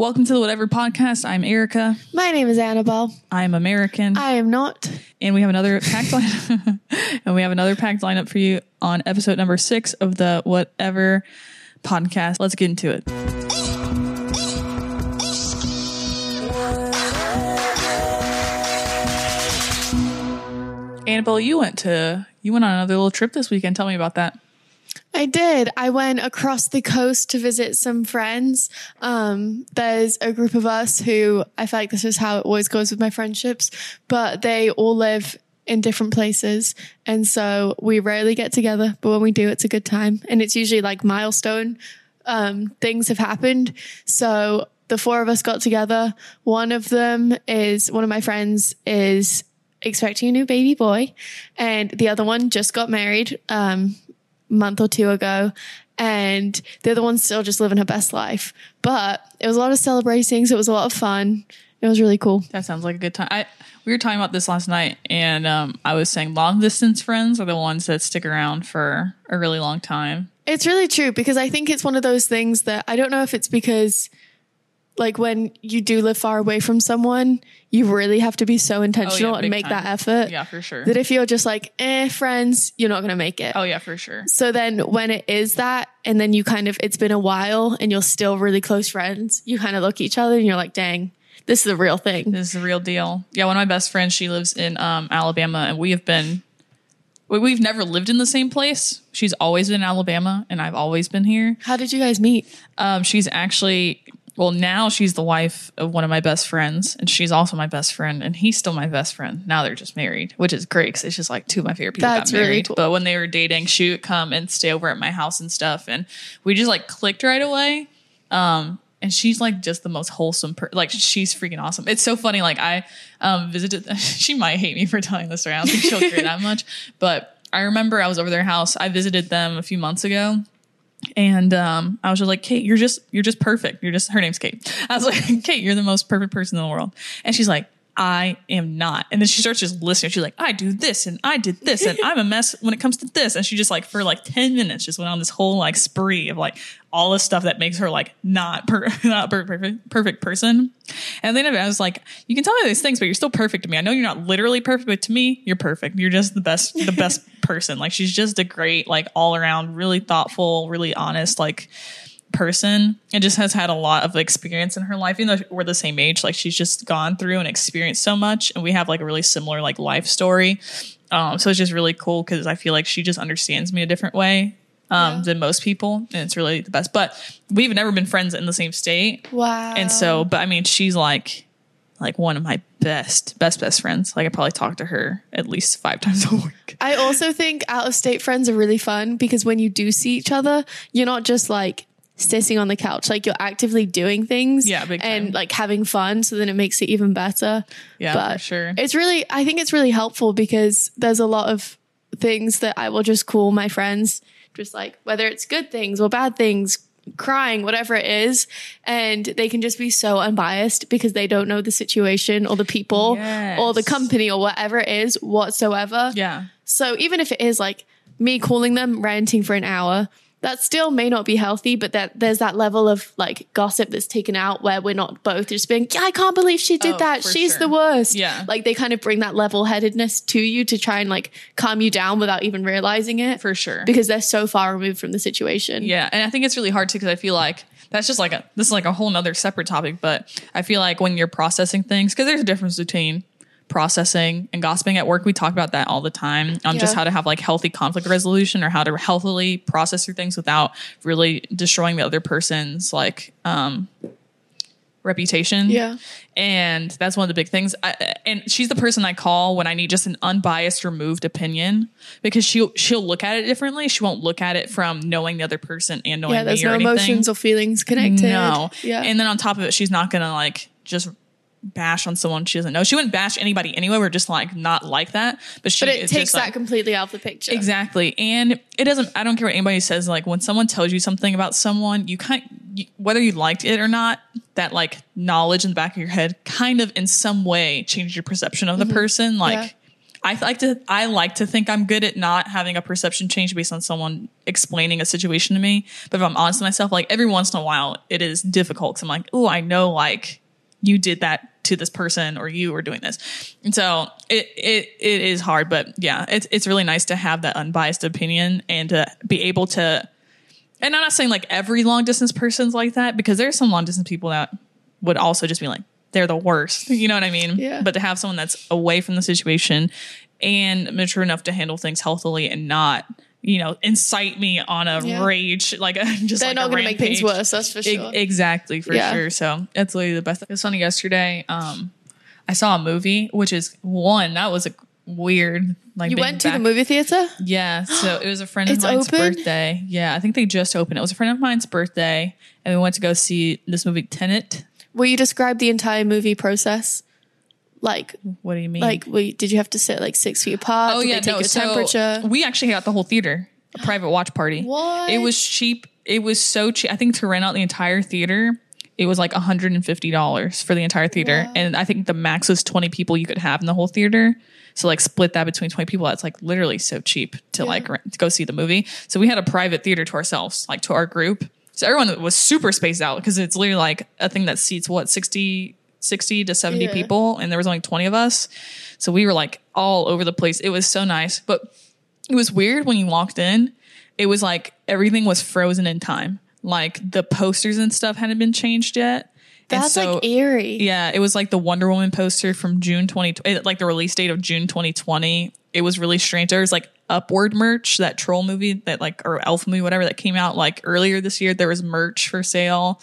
Welcome to the Whatever Podcast. I'm Erica. My name is Annabelle. I'm American, I am not. and we have another packed line, and we have another packed lineup for you on episode number six of the Whatever Podcast. Let's get into it. Annabelle, you went to you went on another little trip this weekend. Tell me about that. I did. I went across the coast to visit some friends. Um, there's a group of us who I feel like this is how it always goes with my friendships, but they all live in different places. And so we rarely get together, but when we do, it's a good time. And it's usually like milestone um, things have happened. So the four of us got together. One of them is one of my friends is expecting a new baby boy, and the other one just got married um, month or two ago. And they're the other one's still just living her best life. But it was a lot of celebrating, so it was a lot of fun. It was really cool. That sounds like a good time. I we were talking about this last night, and um, I was saying long distance friends are the ones that stick around for a really long time. It's really true because I think it's one of those things that I don't know if it's because like when you do live far away from someone, you really have to be so intentional and make time. that effort. Yeah, for sure. That if you're just like, eh, friends, you're not going to make it. Oh yeah, for sure. So then when it is that, and then you kind of, it's been a while and you're still really close friends, you kind of look at each other and you're like, dang, this is the real thing. This is the real deal. Yeah, one of my best friends, she lives in um, Alabama, and we have been. we- We've never lived in the same place. She's always been in Alabama, and I've always been here. How did you guys meet? Um, she's actually well now she's the wife of one of my best friends, and she's also my best friend, and he's still my best friend. Now they're just married, which is great because it's just like two of my favorite people That's got really married. cool. But when they were dating, she would come and stay over at my house and stuff, and we just like clicked right away. Um, and she's like just the most wholesome per- like she's freaking awesome. It's so funny. Like I um visited she might hate me for telling this story. I don't think she'll care that much. But I remember I was over their house. I visited them a few months ago. And um, I was just like, Kate, you're just you're just perfect. You're just her name's Kate. I was like, Kate, you're the most perfect person in the world. And she's like, I am not. And then she starts just listening. She's like, I do this and I did this and I'm a mess when it comes to this. And she just like for like 10 minutes just went on this whole like spree of like all the stuff that makes her like not per- not per- perfect perfect person. And then I was like, you can tell me these things, but you're still perfect to me. I know you're not literally perfect, but to me, you're perfect. You're just the best the best person. Like she's just a great like all around really thoughtful, really honest like person and just has had a lot of experience in her life even though we're the same age like she's just gone through and experienced so much and we have like a really similar like life story. Um so it's just really cool because i feel like she just understands me a different way um Yeah. than most people and it's really the best. But we've never been friends in the same state. Wow. and so but i mean she's like like one of my best best best friends. Like i probably talk to her at least five times a week. I also think out of state friends are really fun because when you do see each other, you're not just like sitting on the couch, like you're actively doing things Yeah, and like having fun. So then it makes it even better. Yeah, but for sure. It's really, I think it's really helpful because there's a lot of things that I will just call my friends, just like whether it's good things or bad things, crying, whatever it is. And they can just be so unbiased because they don't know the situation or the people or the company or whatever it is whatsoever. yeah So even if it is like me calling them ranting for an hour, that still may not be healthy, but that there's that level of like gossip that's taken out where we're not both just being, yeah, I can't believe she did Oh, that. She's sure. the worst. Yeah. Like they kind of bring that level headedness to you to try and like calm you down without even realizing it for sure because they're so far removed from the situation. Yeah, and I think it's really hard too because I feel like that's just like a this is like a whole nother separate topic. But I feel like when you're processing things, because there's a difference between processing and gossiping at work. We talk about that all the time. Um, just how to have like healthy conflict resolution or how to healthily process through things without really destroying the other person's like um reputation. Yeah. And that's one of the big things. I, and she's the person I call when I need just an unbiased, removed opinion because she'll she'll look at it differently. She won't look at it from knowing the other person and knowing Yeah, there's me or no anything. emotions or feelings connected. No. Yeah. And then on top of it, she's not gonna like just bash on someone she doesn't know. She wouldn't bash anybody anyway. We're just like not like that. But she but it takes that like, completely out of the picture. Exactly. And it doesn't, I don't care what anybody says. Like when someone tells you something about someone, you kind you, whether you liked it or not, that like knowledge in the back of your head kind of in some way changes your perception of the person. Like Mm-hmm. Yeah. I like to I like to think I'm good at not having a perception change based on someone explaining a situation to me. But if I'm honest with myself, like every once in a while, it is difficult because I'm like, oh, I know like you did that to this person or you were doing this, and so it it it is hard. But yeah, it's it's really nice to have that unbiased opinion and to be able to. And I'm not saying like every long distance person's like that because there's some long distance people that would also just be like they're the worst. You know what I mean? Yeah. But to have someone that's away from the situation and mature enough to handle things healthily and not, you know, incite me on a Yeah. rage like a just They're like not going to make things worse. That's for E- sure. exactly for Yeah. sure. So that's literally the best. It was funny yesterday. Um, I saw a movie, which is one that was a weird like you went to the movie theater? yeah, so it was a friend of mine's open? birthday. Yeah, I think they just opened. It was a friend of mine's birthday, and we went to go see this movie Tenet. Will you describe the entire movie process? Like, What do you mean? like, we, did you have to sit like six feet apart? oh did yeah, they take no. your So temperature? we actually got the whole theater, a private watch party. What? It was cheap. It was so cheap. I think to rent out the entire theater, it was like $150 for the entire theater. Wow. And I think the max was 20 people you could have in the whole theater. So like split that between 20 people. That's like literally so cheap to like rent, to go see the movie. So we had a private theater to ourselves, like to our group. So everyone was super spaced out because it's literally like a thing that seats what 60 60 to 70 Yeah. people and there was only 20 of us. So we were like all over the place. It was so nice. But it was weird when you walked in. It was like everything was frozen in time. Like the posters and stuff hadn't been changed yet. That's so- like eerie. yeah, it was like the Wonder Woman poster from June 20, it- like the release date of June 2020. It was really strange. There was like Onward merch, that troll movie that like, or Elf movie, whatever that came out like earlier this year. There was merch for sale.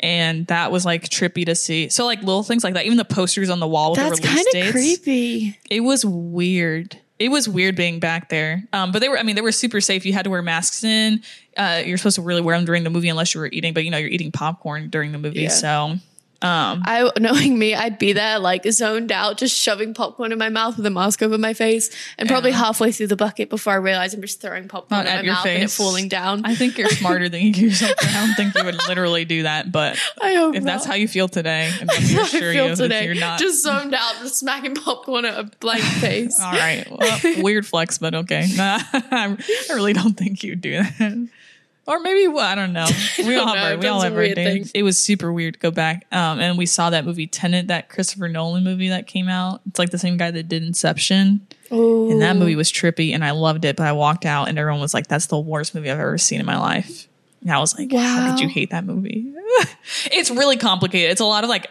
And that was like trippy to see. So like little things like that, even the posters on the wall with That's the release kind of dates. creepy. It was weird. It was weird being back there. Um, but they were, I mean, they were super safe. You had to wear masks in. Uh, you're supposed to really wear them during the movie unless you were eating, but you know, you're eating popcorn during the movie. Yeah. So Um, I knowing me, I'd be there like zoned out, just shoving popcorn in my mouth with a mask over my face, and probably Yeah. halfway through the bucket before I realize I'm just throwing popcorn Not in at my your mouth and it face. falling down. I think you're smarter than you give yourself. I don't think you would literally do that, but I hope if that's how you feel today, and let I assure feel you today. you're not. Just zoned out, just smacking popcorn at a blank face. all right, well, weird flex, but okay. I really don't think you'd do that. Or maybe well, I don't know. We all know. our, we all have our things. It was super weird to go back. Um, and we saw that movie Tenet, that Christopher Nolan movie that came out. It's like the same guy that did Inception. Ooh. And that movie was trippy and I loved it, but I walked out and everyone was like, that's the worst movie I've ever seen in my life. And I was like, how Wow. could you hate that movie? it's really complicated. It's a lot of like,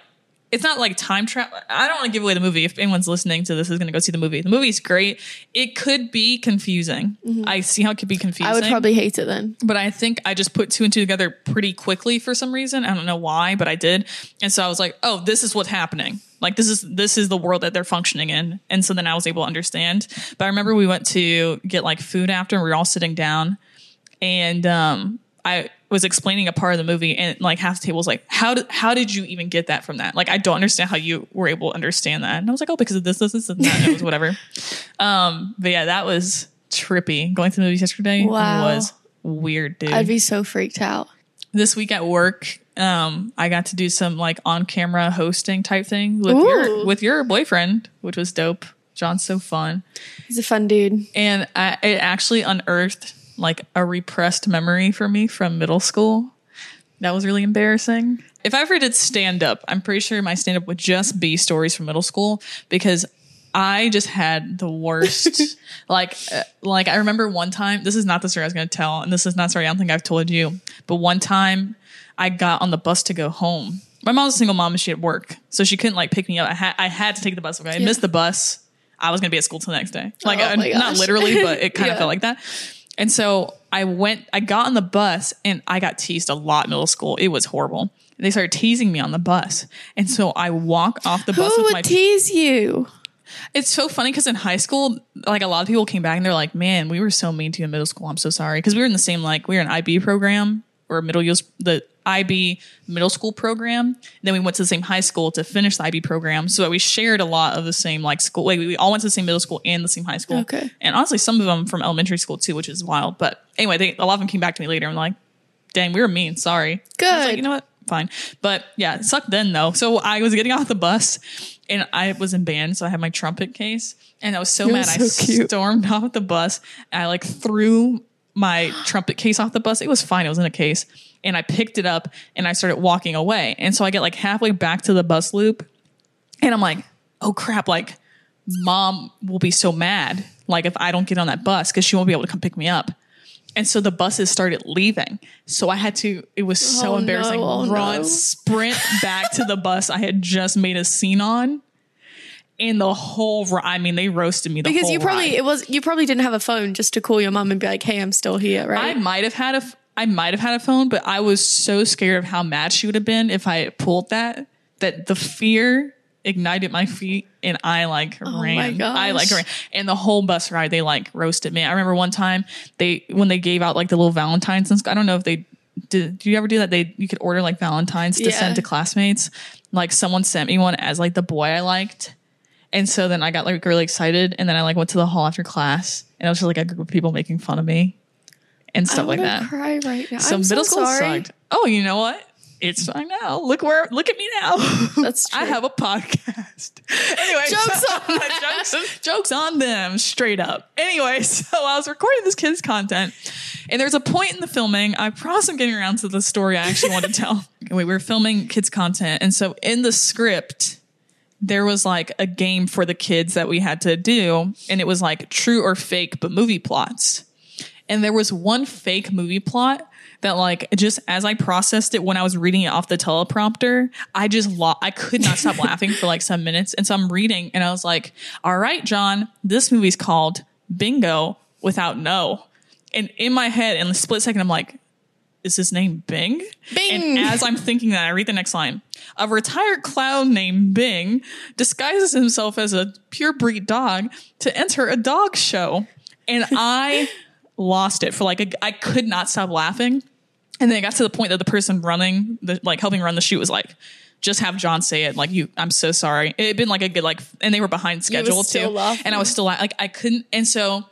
it's not like time travel. I don't want to give away the movie. If anyone's listening to this is going to go see the movie. The movie's great. It could be confusing. I see how it could be confusing. Mm-hmm. I would probably hate it then. but I think I just put two and two together pretty quickly for some reason. I don't know why, but I did. And so I was like, oh, this is what's happening. Like this is this is the world that they're functioning in. And so then I was able to understand. But I remember we went to get like food after and we were all sitting down and um I was explaining a part of the movie and like half the table was like, How did how did you even get that from that? Like I don't understand how you were able to understand that. And I was like, Oh, because of this, this, this, and that, and it was whatever. um, but yeah, that was trippy. Going to the movies yesterday Wow. was weird, dude I'd be so freaked out. this week at work um i got to do some like on camera hosting type thing with your with your boyfriend which was dope john's so fun He's a fun dude. and I, it actually unearthed like a repressed memory for me from middle school that was really embarrassing if i ever did stand up i'm pretty sure my stand up would just be stories from middle school because I just had the worst. like, uh, like I remember one time. This is not the story I was going to tell, and this is not a story I don't think I've told you. But one time, I got on the bus to go home. My mom's a single mom and she had work, so she couldn't like pick me up. I had I had to take the bus. Okay, I missed the bus. I was going to be at school till the next day. Like, Oh my not literally, but it kind of Yeah. felt like that. And so I went. I got on the bus, and I got teased a lot in middle school. It was horrible. They started teasing me on the bus, and so I walk off the bus Who with would my tease you? it's so funny because in high school, like a lot of people came back and they're like, "Man, we were so mean to you in middle school. I'm so sorry." Because we were in the same like we were an IB program or middle use the IB middle school program. Then we went to the same high school to finish the IB program, so we shared a lot of the same like school. Like we all went to the same middle school and the same high school. Okay. and honestly, some of them from elementary school too, which is wild. But anyway, they, a lot of them came back to me later and like, "Dang, we were mean. Sorry." I was like, Good. you know what? fine. But yeah, it sucked then though. So I was getting off the bus and I was in band, so I had my trumpet case, and I was so You're mad. I so cute. stormed off the bus. And I like threw my trumpet case off the bus. It was fine. It was in a case. And I picked it up and I started walking away. And so I get like halfway back to the bus loop and I'm like, oh crap, like mom will be so mad, like if I don't get on that bus because she won't be able to come pick me up. And so the buses started leaving. So I had to, it was so Oh, embarrassing. no, oh, run, no. sprint back to the bus I had just made a scene on. And the whole, ri- I mean, they roasted me the Because whole you probably ride. it was you probably didn't have a phone just to call your mom and be like, "Hey, I'm still here," right I might have had a, f- I might have had a phone, but I was so scared of how mad she would have been if I pulled that, that the fear ignited my feet and I like Oh my ran. I like ran. And the whole bus ride, they like roasted me. I remember one time they, when they gave out like the little Valentines and I don't know if they did, do you ever do that? They, you could order like Valentines to Yeah. send to classmates. Like someone sent me one as like the boy I liked. And so then I got like really excited, and then I like went to the hall after class, and it was just like a group of people making fun of me and stuff like that. Cry right now. So I'm middle so school sorry. sucked. Oh, you know what? It's fine now. Look where look at me now. That's I have a podcast. anyway, Jokes so- on jokes, jokes on them, straight up. Anyway, so I was recording this kid's content, and there's a point in the filming. I promise I'm getting around to the story I actually want to tell. we were filming kids' content, and so in the script, there was like a game for the kids that we had to do, and it was like true or fake, but movie plots. And there was one fake movie plot that, like, just as I processed it when I was reading it off the teleprompter, I just lo- I could not stop laughing for like some minutes. And so I'm reading, and I was like, "All right, John, this movie's called Bingo without no." And in my head, in a split second, I'm like, "Is his name Bing?" Bing. And as I'm thinking that, I read the next line. A retired clown named Bing disguises himself as a purebred dog to enter a dog show. And I lost it for like, a, I could not stop laughing. And then it got to the point that the person running, the, like helping run the shoot was like, just have John say it. Like, you, I'm so sorry. It had been like a good, like, and they were behind schedule too. laughing. And I was still like, I couldn't. And so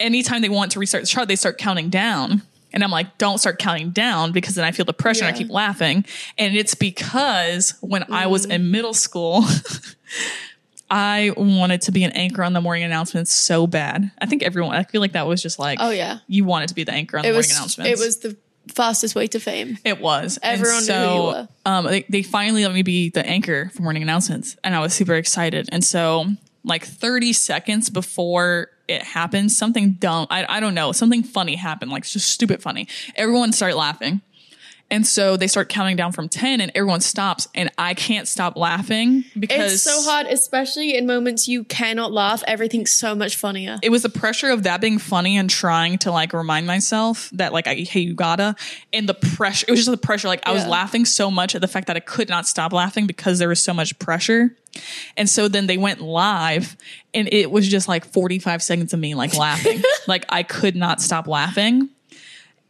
anytime they want to restart the chart, they start counting down. And I'm like, don't start counting down because then I feel the pressure and I keep laughing. And it's because when I was Mm. in middle school, I wanted to be an anchor on the morning announcements so bad. I think everyone, I feel like that was just like, Oh yeah, you wanted to be the anchor on the it morning announcements. it was the fastest way to fame. It was. And Everyone knew who you were. Um, they, they finally let me be the anchor for morning announcements, and I was super excited. And so, like 30 seconds before it happened, something dumb, I, I don't know, something funny happened, like just stupid funny. Everyone started laughing. And so they start counting down from 10 and everyone stops and I can't stop laughing because It's so hard, especially in moments you cannot laugh. Everything's so much funnier. it was the pressure of that being funny and trying to like remind myself that like I hey you gotta and the pressure it was just the pressure. Like I was laughing so much at the fact that I could not stop laughing because there was so much pressure. And so then they went live and it was just like 45 seconds of me like laughing. Like I could not stop laughing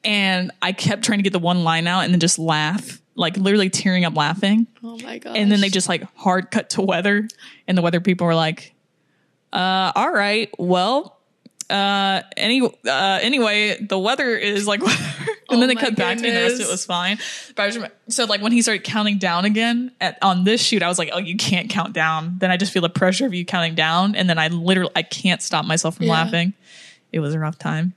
and I kept trying to get the one line out and then just laugh like literally tearing up laughing. Oh my god! and then they just like hard cut to weather. And the weather people were like uh all right. Well uh any uh anyway the weather is like and Oh then they cut back to me and the rest of it was fine. But I remember, so like when he started counting down again at on this shoot i was like oh you can't count down. Then i just feel the pressure of you counting down. And then i literally i can't stop myself from Yeah. laughing. It was a rough time.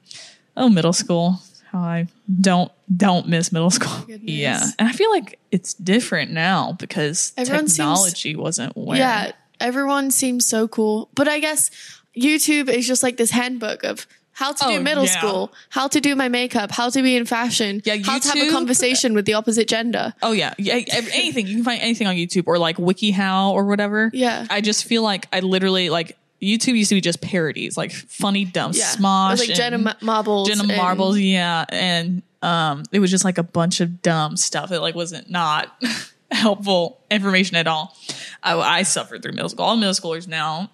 Oh middle school i don't don't miss middle school goodness. yeah and i feel like it's different now because Everyone seems- technology wasn't where yeah, everyone seems so cool, but I guess YouTube is just like this handbook of how to Oh, do middle yeah. school, how to do my makeup, how to be in fashion, Yeah, how to have a conversation with the opposite gender. Oh yeah, yeah. Anything you can find anything on YouTube or like WikiHow or whatever. Yeah. I just feel like I literally like YouTube used to be just parodies, like funny, dumb, Yeah, Smosh, like and Jenna Ma- Marbles, Jenna and- Marbles, yeah, and um, it was just like a bunch of dumb stuff. It like wasn't not helpful information at all. I, I suffered through middle school. All middle schoolers now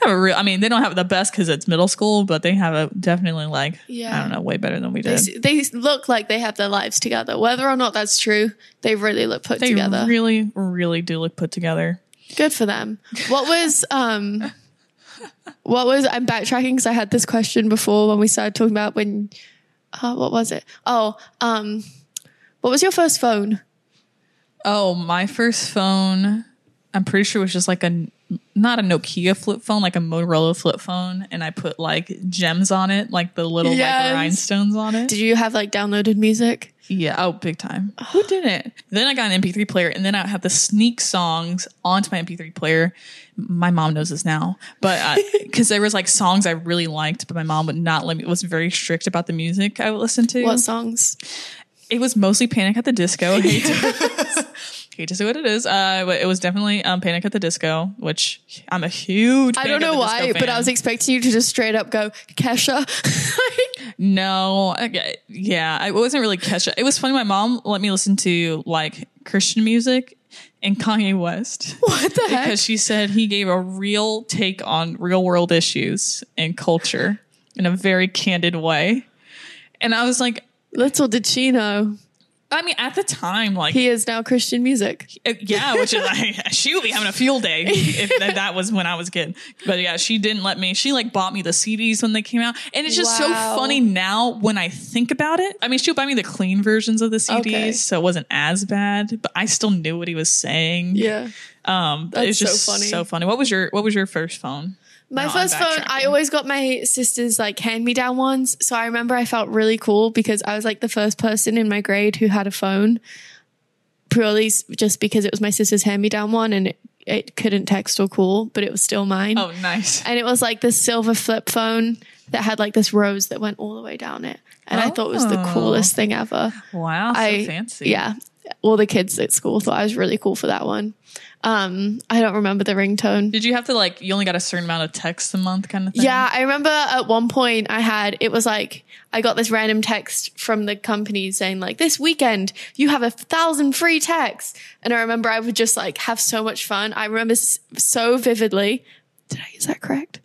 have a real. I mean, they don't have the best because it's middle school, but they have a definitely like Yeah. I don't know, way better than we They, did. s- they look like they have their lives together. Whether or not that's true, they really look put They together. really, really do look put together. Good for them. What was um what was I'm backtracking because I had this question before when we started talking about when uh, what was it? Oh, um what was your first phone? Oh, my first phone, I'm pretty sure it was just like a not a Nokia flip phone, like a Motorola flip phone, and I put like gems on it, like the little Yes. like rhinestones on it. Did you have like downloaded music? Yeah, oh, big time. Who didn't? Then I got an MP3 player, and then I have the sneak songs onto my MP3 player. My mom knows this now, but because there was like songs I really liked, but my mom would not let me. Was very strict about the music I would listen to. What songs? It was mostly Panic at the Disco. Hate to, say what it is, uh, it was definitely um, Panic at the Disco, which I'm a huge. I don't know why, but I was expecting you to just straight up go Kesha. No, okay, yeah, it wasn't really Kesha. It was funny. My mom let me listen to like Christian music and Kanye West what the heck? because she said he gave a real take on real world issues and culture in a very candid way. And I was like, Little did she know I mean, at the time, like, he is now Christian music. Uh, yeah, which is like she would be having a field day if that, that was when I was a kid. But yeah, she didn't let me. She like bought me the CDs when they came out, and it's just Wow. so funny now when I think about it. I mean, she would buy me the clean versions of the CDs, Okay. so it wasn't as bad, but I still knew what he was saying. Yeah. um, it's That's just so funny. so funny. What was your What was your first phone? My No, first phone, I always got my sister's like hand me down ones. So I remember I felt really cool because I was like the first person in my grade who had a phone. Purely just because it was my sister's hand me down one and it, it couldn't text or call, but it was still mine. Oh, nice. And it was like this silver flip phone that had like this rose that went all the way down it. And I thought it was the Oh. coolest thing ever. Wow, so I fancy. Yeah. All the kids at school thought I was really cool for that one. Um, I don't remember the ringtone. Did you have to like? You only got a certain amount of texts a month, kind of thing. Yeah, I remember at one point I had it was like I got this random text from the company saying like this weekend you have a thousand free texts, and I remember I would just like have so much fun. I remember so vividly. Did I use that correct?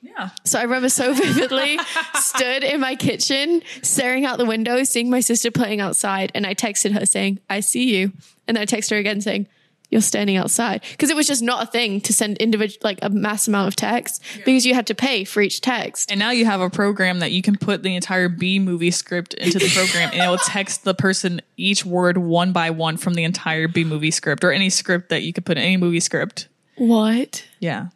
yeah. So I remember so vividly stood in my kitchen, staring out the window, seeing my sister playing outside, and I texted her saying, "I see you," and then I texted her again saying. You're standing outside because it was just not a thing to send individual like a mass amount of text because you had to pay for each text. And now you have a program that you can put the entire B movie script into the program and it will text the person each word one by one from the entire B movie script or any script that you could put in any movie script. What? Yeah.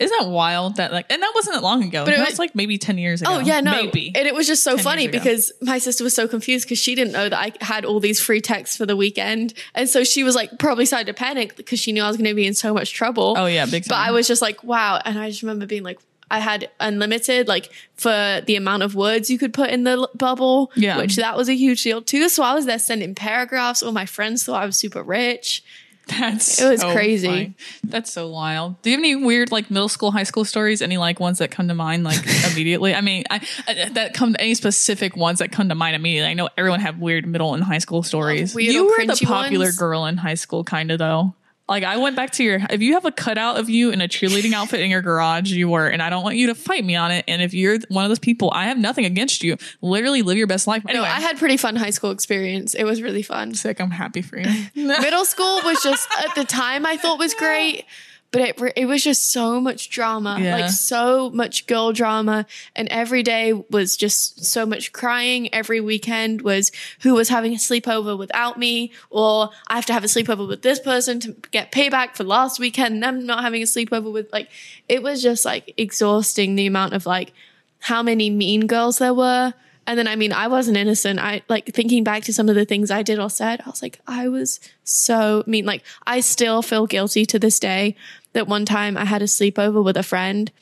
Isn't that wild that like and that wasn't that long ago. But it was- was like maybe 10 years oh, ago. Oh yeah, no. Maybe. And it was just so funny because my sister was so confused because she didn't know that I had all these free texts for the weekend, and so she was like probably started to panic because she knew I was going to be in so much trouble. oh yeah, big time. But I was just like, wow. And I just remember being like, I had unlimited, like for the amount of words you could put in the l- bubble, Yeah. which that was a huge deal too. So I was there sending paragraphs. All my friends thought I was super rich. That's It was so crazy. That's so wild. Do you have any weird like middle school, high school stories? Any like ones that come to mind like immediately? I mean, I, I that come any specific ones that come to mind immediately. I know everyone have weird middle and high school stories. you were the popular ones? girl in high school, kind of though. Like I went back to your if you have a cutout of you in a cheerleading outfit in your garage, you were, and I don't want you to fight me on it. And if you're one of those people, I have nothing against you. Literally live your best life. No, Anyway, I had pretty fun high school experience. It was really fun. sick. I'm happy for you. Middle school was just at the time I thought was great, but it it was just so much drama, Yeah. like so much girl drama, and every day was just so much crying. Every weekend was who was having a sleepover without me, or I have to have a sleepover with this person to get payback for last weekend. And I'm not having a sleepover with like it was just like exhausting the amount of like how many mean girls there were. And then, I mean, I wasn't innocent. I like thinking back to some of the things I did or said. I was like, I was so mean. Like, I still feel guilty to this day that one time I had a sleepover with a friend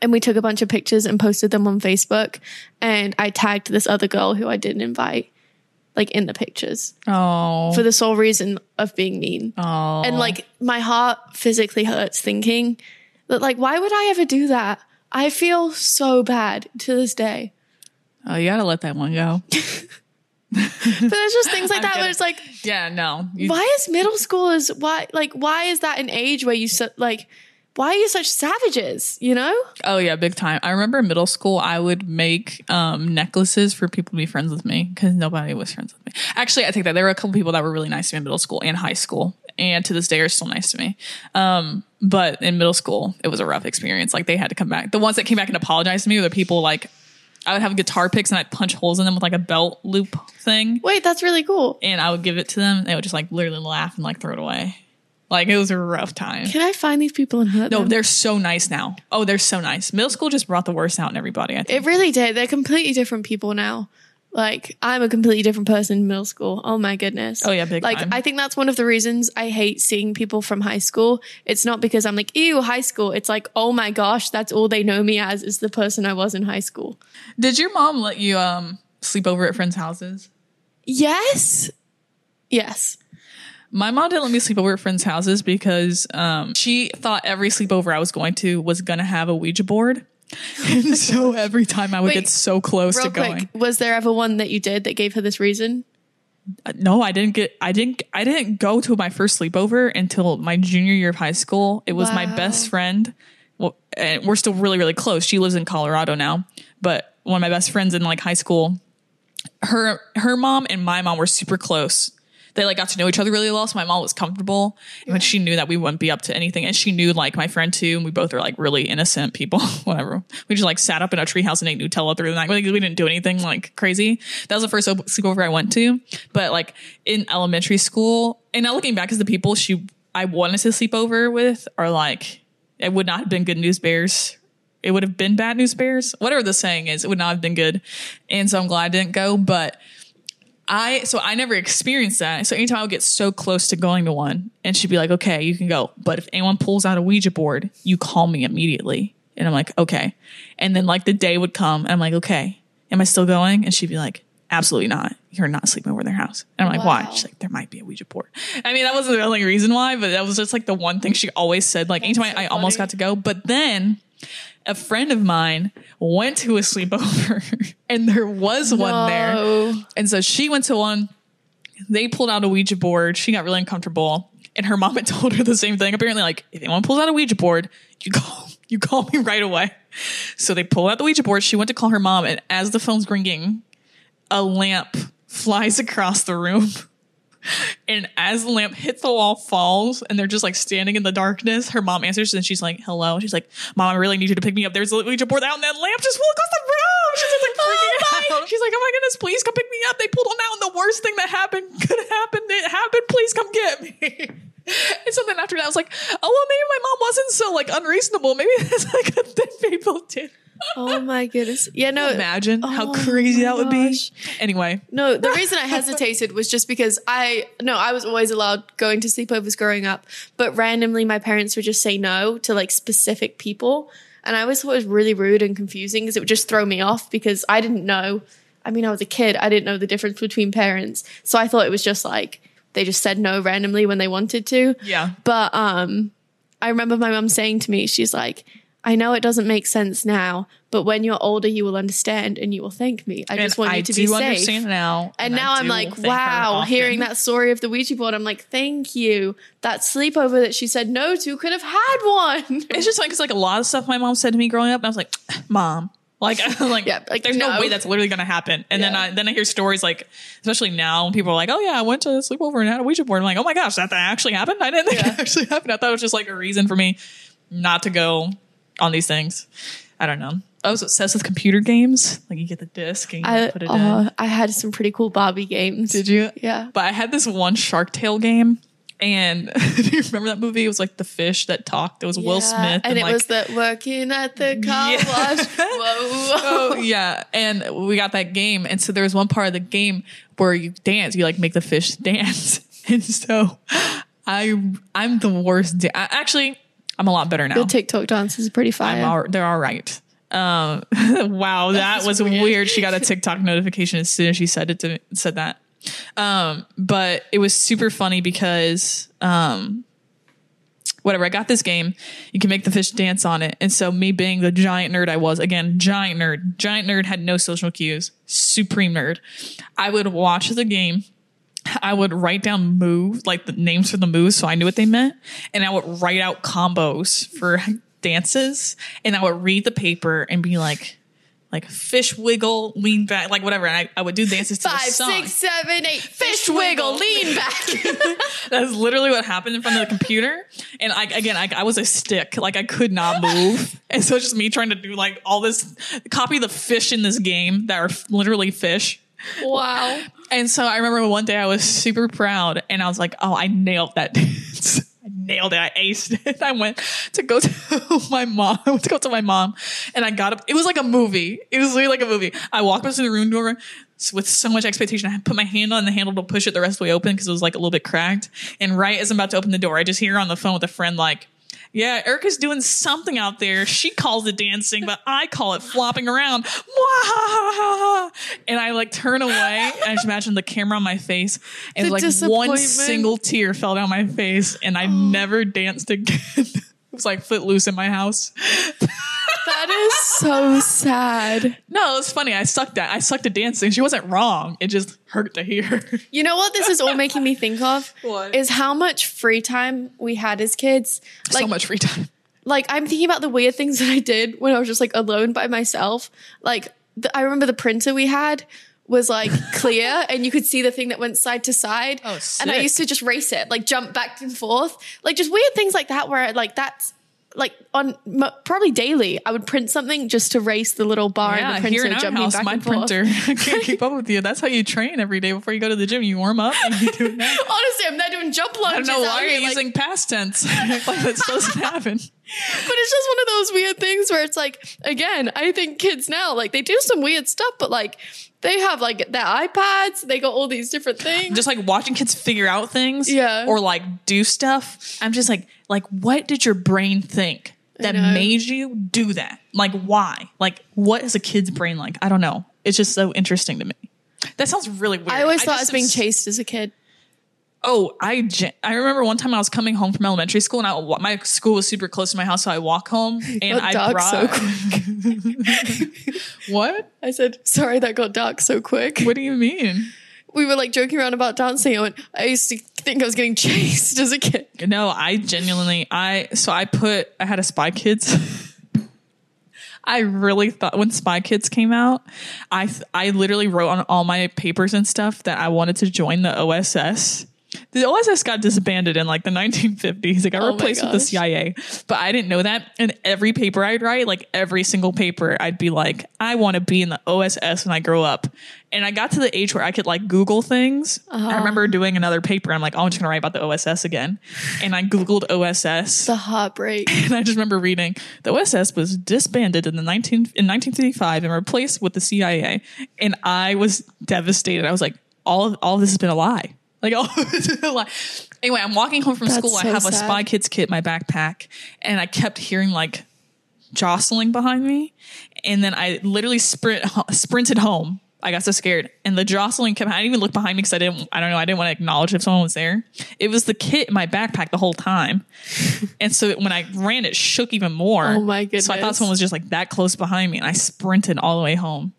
and we took a bunch of pictures and posted them on Facebook. And I tagged this other girl who I didn't invite, like in the pictures oh, for the sole reason of being mean. oh, And like, my heart physically hurts thinking that, like, why would I ever do that? I feel so bad to this day. oh, you gotta let that one go. But there's just things like I'm that where it's like, Yeah, no. You- why is middle school is why like why is that an age where you so, like why are you such savages? You know? Oh yeah, big time. I remember in middle school, I would make um, necklaces for people to be friends with me because nobody was friends with me. Actually, I take that there were a couple people that were really nice to me in middle school and high school, and to this day are still nice to me. Um, but in middle school, it was a rough experience. Like they had to come back. The ones that came back and apologized to me were the people like I would have guitar picks and I'd punch holes in them with like a belt loop thing. Wait, that's really cool. And I would give it to them. And they would just like literally laugh and like throw it away. Like it was a rough time. Can I find these people and hurt No, them? they're so nice now. Oh, they're so nice. Middle school just brought the worst out in everybody. I think. It really did. They're completely different people now. Like I'm a completely different person in middle school. Oh my goodness. Oh, yeah, big Like time. I think that's one of the reasons I hate seeing people from high school. It's not because I'm like ew high school. It's like oh my gosh, that's all they know me as is the person I was in high school. Did your mom let you um sleep over at friends' houses? Yes. Yes. My mom didn't let me sleep over at friends' houses because um, she thought every sleepover I was going to was going to have a Ouija board. and so every time I would Wait, get so close to going. quick, was there ever one that you did that gave her this reason? Uh, No, I didn't get. I didn't. I didn't go to my first sleepover until my junior year of high school. It was my best friend. Well, and we're still really, really close. She lives in Colorado now, but one of my best friends in like high school. Her her mom and my mom were super close. They like got to know each other really well, so my mom was comfortable, and she knew that we wouldn't be up to anything, and she knew like my friend too, and we both are like really innocent people. Whatever, we just like sat up in a treehouse and ate Nutella through the night. Like, we didn't do anything like crazy. That was the first sleepover I went to, but like in elementary school, and now looking back, as the people she I wanted to sleep over with are like it would not have been good news bears. It would have been bad news bears. Whatever the saying is, it would not have been good. And so I'm glad I didn't go. But I so I never experienced that. So anytime I would get so close to going to one, and she'd be like, "Okay, you can go," but if anyone pulls out a Ouija board, you call me immediately. And I'm like, "Okay." And then like the day would come, and I'm like, "Okay, am I still going?" And she'd be like, "Absolutely not. You're not sleeping over their house." And I'm like, "Why?" She's like, "There might be a Ouija board." I mean, that wasn't the only reason why, but that was just like the one thing she always said. Like anytime so I, I almost got to go, but then a friend of mine went to a sleepover, and there was one there. No. And so she went to one. They pulled out a Ouija board. She got really uncomfortable, and her mom had told her the same thing. Apparently, like if anyone pulls out a Ouija board, you call you call me right away. So they pulled out the Ouija board. She went to call her mom, and as the phone's ringing, a lamp flies across the room. And as the lamp hits the wall, falls, and they're just like standing in the darkness. Her mom answers, and she's like, "Hello." She's like, "Mom, I really need you to pick me up. There's a little Ouija board out, and that lamp just flew across the room." She's just like freaking oh out. She's like, "Oh my goodness, please come pick me up." They pulled them out, and the worst thing that happened could happen. It happened. Please come get me. And so then after that, I was like, "Oh well, maybe my mom wasn't so like unreasonable. Maybe that's like a thing people did." Oh my goodness. Yeah, no. Imagine how Oh crazy that would be. Anyway, No, the reason I hesitated was just because I no, I was always allowed going to sleepovers growing up, but randomly my parents would just say no to like specific people, and I always thought it was really rude and confusing because it would just throw me off because I didn't know. I mean, I was a kid, I didn't know the difference between parents, so I thought it was just like they just said no randomly when they wanted to. yeah. But um, I remember my mum saying to me, she's like, I know it doesn't make sense now, but when you're older, you will understand and you will thank me. I just And want you I to be safe. understand now. And I now I'm like, wow, hearing that story of the Ouija board, I'm like, thank you. That sleepover that she said no to could have had one. It's just like it's like a lot of stuff my mom said to me growing up, and I was like, "Mom, like, I'm like, Yeah, like, there's no. no. way that's literally gonna happen." And then I then I hear stories like, especially now, when people are like, "Oh yeah, I went to a sleepover and had a Ouija board." I'm like, "Oh my gosh, that, that actually happened? I didn't think Yeah. it actually happened. I thought it was just like a reason for me not to go on these things." I don't know. I was obsessed with computer games. Like you get the disc and you I, put it oh, in. I had some pretty cool Barbie games. Did you? Yeah. But I had this one Shark Tale game. And do you remember that movie? It was like the fish that talked. It was Will Smith. And, it like, was the working at the car Yeah. wash. Whoa. oh yeah and we got that game and so there was one part of the game where you dance you like make the fish dance and so i i'm the worst da- I- actually i'm a lot better now Your TikTok dance is pretty I'm fire. all, they're all right um wow that That's was weird. weird. she got a tiktok notification as soon as she said it to said that um but it was super funny because um whatever. I got this game. You can make the fish dance on it. And so me being the giant nerd I was, again, giant nerd, giant nerd had no social cues, supreme nerd. I would watch the game. I would write down move, like the names for the moves so I knew what they meant. And I would write out combos for dances. And I would read the paper and be like, like fish wiggle, lean back, like whatever. And I, I would do dances to Five, the song. six, seven, eight. Fish wiggle, lean back. That's literally what happened in front of the computer. And I, again, I, I was a stick. Like I could not move. And so it's just me trying to do like all this, copy the fish in this game that are literally fish. Wow. And so I remember one day I was super proud and I was like, oh, I nailed that dance. I nailed it. I aced it. I went to go to my mom. I went to go to my mom and I got up. It was like a movie. It was really like a movie. I walked up to the room door with so much expectation. I put my hand on the handle to push it the rest of the way open because it was like a little bit cracked. And right as I'm about to open the door, I just hear on the phone with a friend like, yeah, Erica's doing something out there. She calls it dancing, but I call it flopping around. And I like turn away and I just imagine the camera on my face and The like one single tear fell down my face and I oh. never danced again. it was like footloose in my house. That is so sad. No, it's funny. I sucked at I sucked at dancing. She wasn't wrong. It just hurt to hear. You know what this is all making me think of? What? Is how much free time we had as kids. Like, so much free time. like I'm thinking about the weird things that I did when I was just like alone by myself. Like the, I remember the printer we had was like clear and you could see the thing that went side to side. Oh, and I used to just race it, like jump back and forth, like just weird things like that where like that's like on probably daily I would print something just to race the little bar in Yeah, the here printer in our jumping house, back my and forth. printer I can't keep up with you. That's how you train every day before you go to the gym. You warm up and you do that. Honestly, I'm not doing jump lunges. I don't know why you're like- using past tense. like that doesn't happen. But it's just one of those weird things where it's like, again, I think kids now, like, they do some weird stuff, but like, they have like their iPads, they got all these different things. Just like watching kids figure out things, Yeah. or like do stuff. I'm just like, like, what did your brain think that made you do that? Like, why? Like, what is a kid's brain like? I don't know. It's just so interesting to me. That sounds really weird. I always thought I just was being chased as a kid. Oh, I I remember one time I was coming home from elementary school and I my school was super close to my house, so I walk home and got I brought so what? I said, sorry, that got dark so quick. What do you mean? We were like joking around about dancing. I went, I used to think I was getting chased as a kid. No, I genuinely I so I put I had a Spy Kids. I really thought when Spy Kids came out, I th- I literally wrote on all my papers and stuff that I wanted to join the OSS. The OSS got disbanded in like the 1950s. It got Oh replaced with the. CIA. But I didn't know that. And every paper I'd write, like every single paper, I'd be like, I want to be in the OSS when I grow up. And I got to the age where I could like Google things. Uh-huh. I remember doing another paper. I'm like, oh, I'm just gonna write about the OSS again. And I Googled OSS. The heartbreak. And I just remember reading the OSS was disbanded in the 19 in 1955 and replaced with the CIA. And I was devastated. I was like, all all this has been a lie. Like oh, this has been a lie. Anyway, I'm walking home from That's school. I so have a. Spy Kids kit in my backpack, and I kept hearing like jostling behind me, and then I literally sprint sprinted home. I got so scared, and the jostling kept. I didn't even look behind me because I didn't. I don't know. I didn't want to acknowledge if someone was there. It was the kit in my backpack the whole time, and so when I ran, it shook even more. Oh my goodness! So I thought someone was just like that close behind me, and I sprinted all the way home.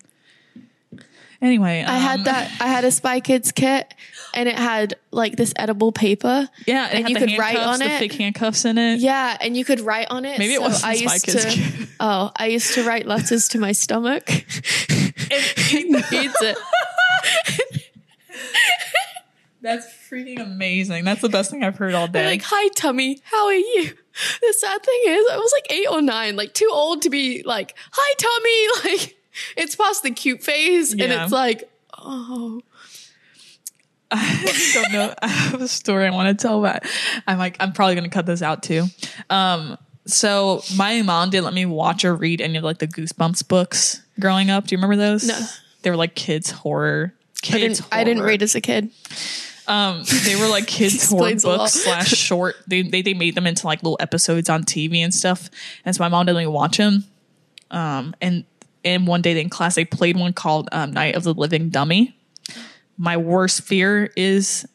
Anyway, I had um, that. I had a Spy Kids kit, and it had like this edible paper. Yeah, and you the could write on the it. fake handcuffs in it. Yeah, and you could write on it. Maybe it So wasn't I Spy used Kids to. kit. Oh, I used to write letters to my stomach. It- Reads it. That's freaking amazing. That's the best thing I've heard all They're day. like, "Hi, tummy. How are you?" The sad thing is, I was like eight or nine, like too old to be like, "Hi, tummy." Like, it's past the cute phase, and it's like, oh, I don't know. I have a story I want to tell, but I'm like, I'm probably going to cut this out too. Um, so my mom didn't let me watch or read any of like the Goosebumps books growing up. Do you remember those? No. They were like kids horror. I Kids. didn't, I didn't horror. read as a kid. Um, they were like kids horror Explains a lot. books slash short. They, they they made them into like little episodes on TV and stuff. And so my mom didn't let me watch them. Um, and and one day in class they played one called um, Night of the Living Dummy. My worst fear is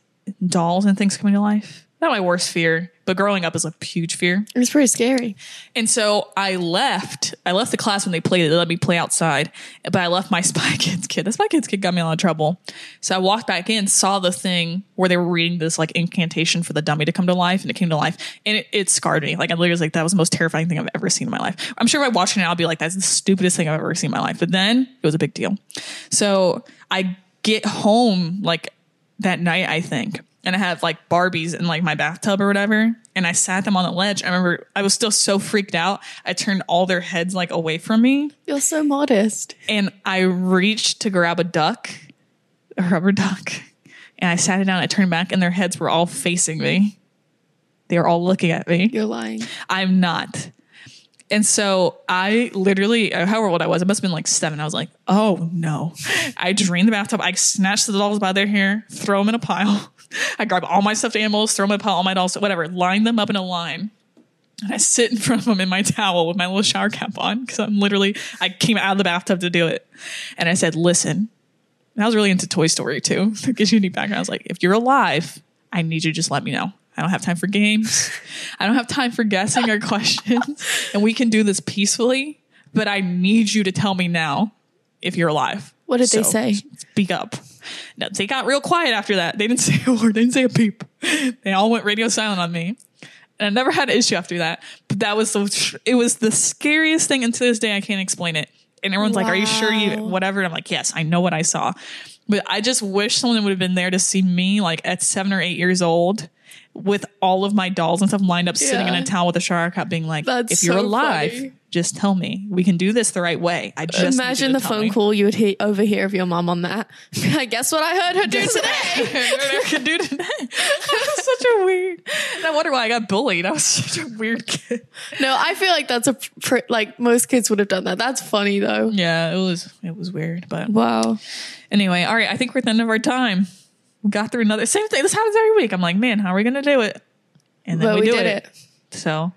dolls and things coming to life. Not my worst fear, but growing up is a huge fear. It was pretty scary. And so I left. I left the class when they played it. They let me play outside, but I left my Spy Kids kid. The Spy Kids kid got me in a lot of trouble. So I walked back in, saw the thing where they were reading this like incantation for the dummy to come to life, and it came to life, and it, it scarred me. Like I literally was like, that was the most terrifying thing I've ever seen in my life. I'm sure if I watch it now, I'll be like, that's the stupidest thing I've ever seen in my life. But then it was a big deal. So I get home like that night, I think. And I had like Barbies in like my bathtub or whatever. And I sat them on the ledge. I remember I was still so freaked out. I turned all their heads like away from me. You're so modest. And I reached to grab a duck, a rubber duck. And I sat it down. I turned back and their heads were all facing me. They were all looking at me. You're lying. I'm not. And so I literally, however old I was, it must have been like seven. I was like, oh no. I drained the bathtub. I snatched the dolls by their hair, throw them in a pile. I grab all my stuffed animals, throw them in a pile, all my dolls, whatever, line them up in a line. And I sit in front of them in my towel with my little shower cap on because I'm literally, I came out of the bathtub to do it. And I said, listen, and I was really into Toy Story too. That gives you neat background. I was like, if you're alive, I need you to just let me know. I don't have time for games. I don't have time for guessing or questions. And we can do this peacefully, but I need you to tell me now if you're alive. What did they say? Speak up. No, they got real quiet after that. They didn't say a word. They didn't say a peep. They all went radio silent on me. And I never had an issue after that. But that was the it was the scariest thing and to this day I can't explain it. And everyone's like, Are you sure you whatever? And I'm like, Yes, I know what I saw. But I just wish someone would have been there to see me like at seven or eight years old with all of my dolls and stuff lined up sitting in a towel with a shower cup being like, That's if you're so alive, funny. just tell me. We can do this the right way. I just Imagine the phone me." call you would hear, overhear of your mom on that. I guess what I heard her do today. I could do today. Such a weird. And I wonder why I got bullied. I was such a weird kid. No, I feel like that's a pr- like most kids would have done that. That's funny though. Yeah, it was it was weird. But Wow. anyway, all right. I think we're at the end of our time. We got through another same thing. This happens every week. I'm like, man, how are we gonna do it? And then But we, we do did it. it. So,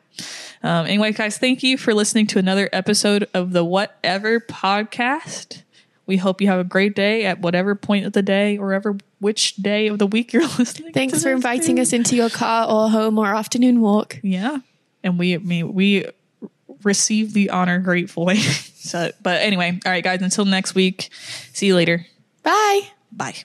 um, anyway, guys, thank you for listening to another episode of the Whatever Podcast. We hope you have a great day at whatever point of the day or ever which day of the week you're listening. Thanks for inviting to. us into your car or home or afternoon walk. Yeah, and we we we receive the honor gratefully. so, but anyway, all right, guys. Until next week. See you later. Bye. Bye.